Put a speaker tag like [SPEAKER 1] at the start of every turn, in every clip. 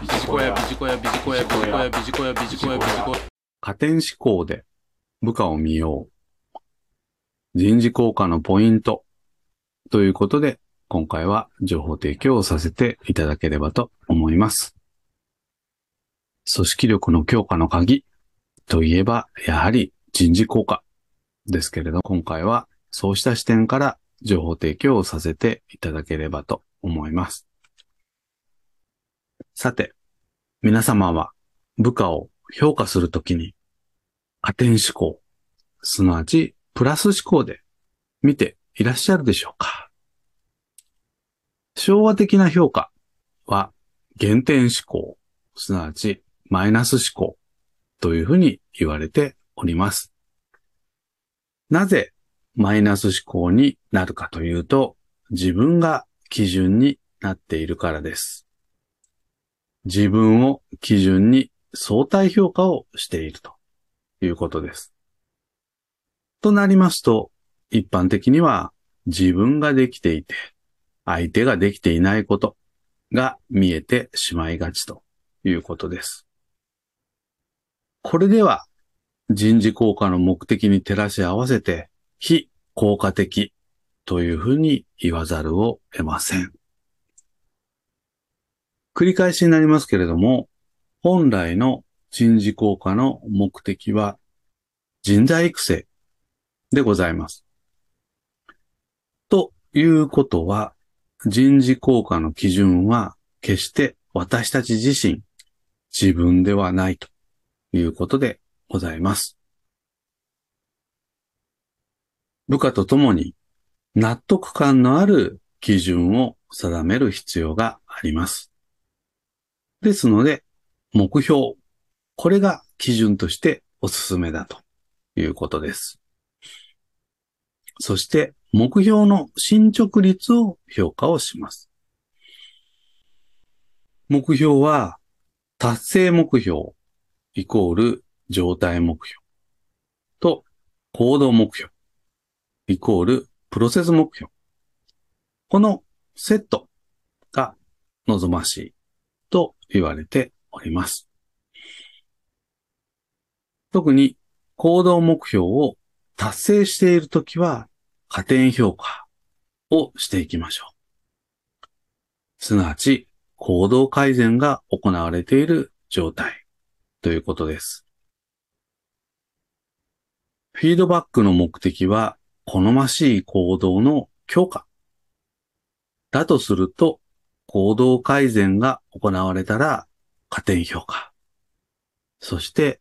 [SPEAKER 1] ビジコヤ、ビジコヤ、ビジコヤ、ビジコヤ、ビジコヤ、ビジコヤ、ビジコヤ。
[SPEAKER 2] 加点思考で部下を見よう。人事効果のポイント。ということで、今回は情報提供をさせていただければと思います。組織力の強化の鍵といえば、やはり人事効果ですけれど、今回はそうした視点から情報提供をさせていただければと思います。さて、皆様は部下を評価するときに加点思考、すなわちプラス思考で見ていらっしゃるでしょうか昭和的な評価は減点思考、すなわちマイナス思考というふうに言われております。なぜマイナス思考になるかというと、自分が基準になっているからです。自分を基準に相対評価をしているということです。となりますと、一般的には自分ができていて、相手ができていないことが見えてしまいがちということです。これでは人事効果の目的に照らし合わせて非効果的というふうに言わざるを得ません。繰り返しになりますけれども、本来の人事効果の目的は人材育成でございます。ということは、人事効果の基準は決して私たち自身、自分ではないということでございます。部下と共に納得感のある基準を定める必要があります。ですので、目標。これが基準としておすすめだということです。そして、目標の進捗率を評価をします。目標は、達成目標イコール状態目標と行動目標イコールプロセス目標。このセットが望ましい言われております。特に行動目標を達成しているときは加点評価をしていきましょう。すなわち行動改善が行われている状態ということです。フィードバックの目的は好ましい行動の強化。だとすると行動改善が行われたら加点評価。そして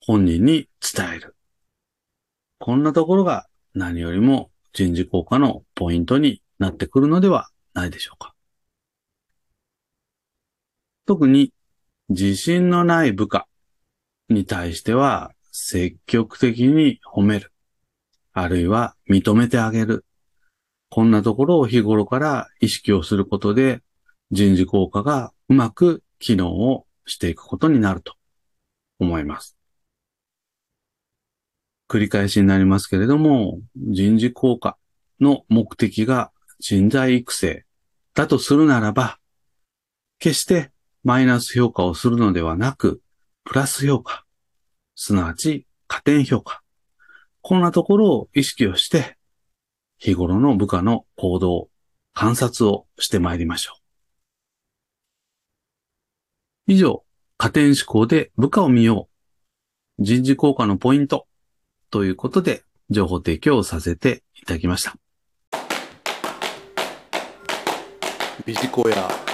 [SPEAKER 2] 本人に伝える。こんなところが何よりも人事効果のポイントになってくるのではないでしょうか。特に自信のない部下に対しては積極的に褒める。あるいは認めてあげる。こんなところを日頃から意識をすることで人事効果がうまく機能をしていくことになると思います。繰り返しになりますけれども、人事効果の目的が人材育成だとするならば、決してマイナス評価をするのではなく、プラス評価、すなわち加点評価。こんなところを意識をして、日頃の部下の行動、観察をしてまいりましょう。以上、加点思考で部下を見よう。人事効果のポイント。ということで、情報提供をさせていただきました。
[SPEAKER 1] ビジコヤ。